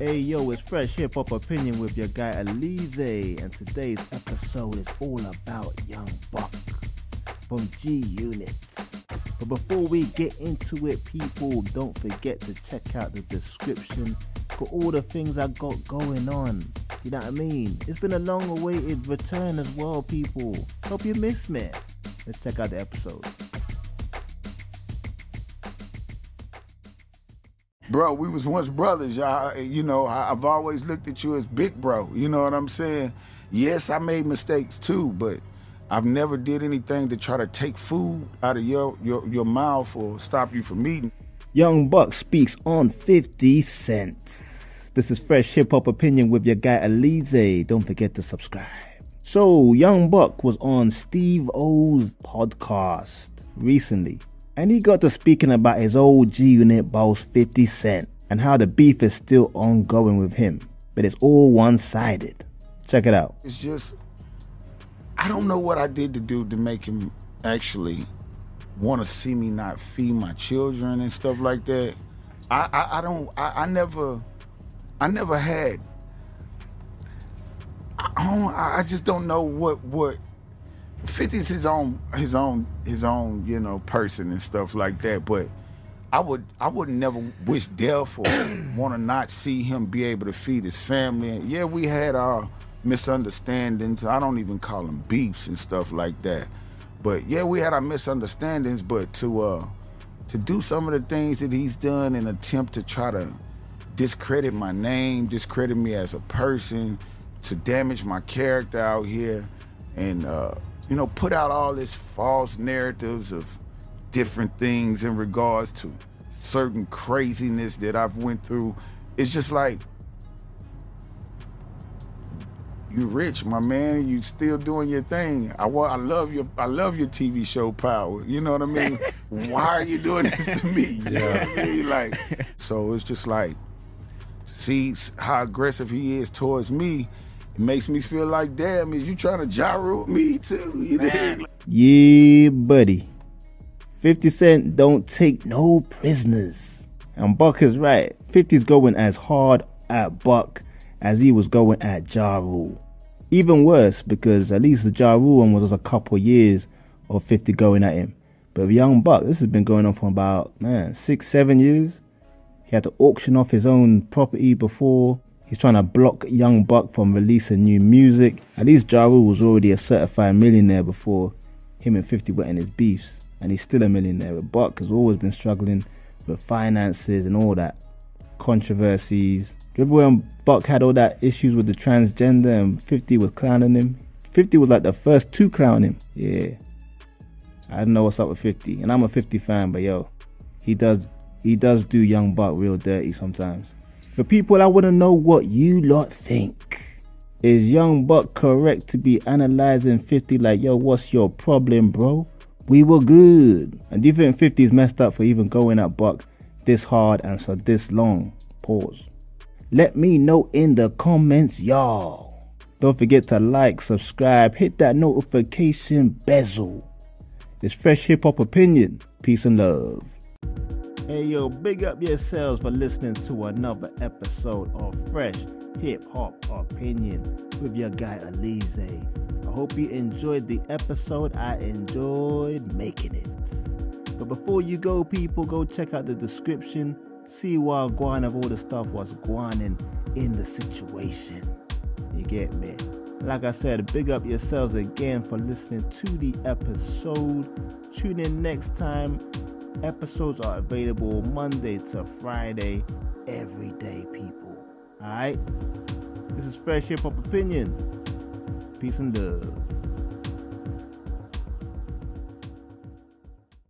Hey yo, it's Fresh Hip Hop Opinion with your guy Oleezeh, and today's episode is all about Young Buck from G Unit. But before we get into it, people, don't forget to check out the description for all the things I got going on. You know what I mean? It's been a long awaited return as well, people. Hope you missed me. Let's check out the episode. Bro, we was once brothers. I, you know, I've always looked at you as big bro. You know what I'm saying? Yes, I made mistakes too, but I've never did anything to try to take food out of your your, your mouth or stop you from eating. Young Buck speaks on 50 cents. This is Fresh Hip Hop Opinion with your guy Oleezeh. Don't forget to subscribe. So, Young Buck was on Steve O's podcast recently and he got to speaking about his old G Unit boss 50 Cent and how the beef is still ongoing with him, but it's all one sided. Check it out. It's just, I don't know what I did to do to make him actually want to see me not feed my children and stuff like that. I, I, I don't, I, I never, I never had. I, I just don't know what what 50's his own his own his own you know person and stuff like that but i would i would never wish death or want to not see him be able to feed his family. And yeah we had our misunderstandings. I don't even call them beefs and stuff like that. But yeah we had our misunderstandings but to uh to do some of the things that he's done and attempt to try to discredit my name discredit me as a person to damage my character out here and uh you know, put out all this false narratives of different things in regards to certain craziness that I've went through. It's just like you rich, my man. You still doing your thing. I want. I love your. I love your TV show power. You know what I mean? Why are you doing this to me? You yeah. I mean? Like, so it's just like, see how aggressive he is towards me it makes me feel like, damn, is you trying to Ja Rule me too? You think? Yeah, buddy. 50 Cent don't take no prisoners. And Buck is right. 50's going as hard at Buck as he was going at Ja Rule. Even worse, because at least the Ja Rule one was a couple years of 50 going at him. But Young Buck, this has been going on for about, man, six, seven years. He had to auction off his own property before He's trying to block Young Buck from releasing new music. At least Ja Rule was already a certified millionaire before him and 50 were in his beefs. And he's still a millionaire. But Buck has always been struggling with finances and all that. Controversies. Remember when Buck had all that issues with the transgender and 50 was clowning him? 50 was like the first to clown him. Yeah. I don't know what's up with 50. And I'm a 50 fan, but yo, he does he does do Young Buck real dirty sometimes. The people, I want to know what you lot think. Is Young Buck correct to be analyzing 50 like, yo, what's your problem, bro? We were good. And do you think 50's messed up for even going at Buck this hard and for this long? Pause. Let me know in the comments, y'all. Don't forget to like, subscribe, hit that notification bezel. It's Fresh Hip Hop Opinion. Peace and love. Hey yo, big up yourselves for listening to another episode of Fresh Hip Hop Opinion with your guy Oleezeh. I hope you enjoyed the episode. I enjoyed making it. But before you go, people, go check out the description. See what Guan of all the stuff was guaning in the situation. You get me? Like I said, big up yourselves again for listening to the episode. Tune in next time Episodes are available Monday to Friday, every day, people. Alright? This is Fresh Hip Hop Opinion. Peace and love.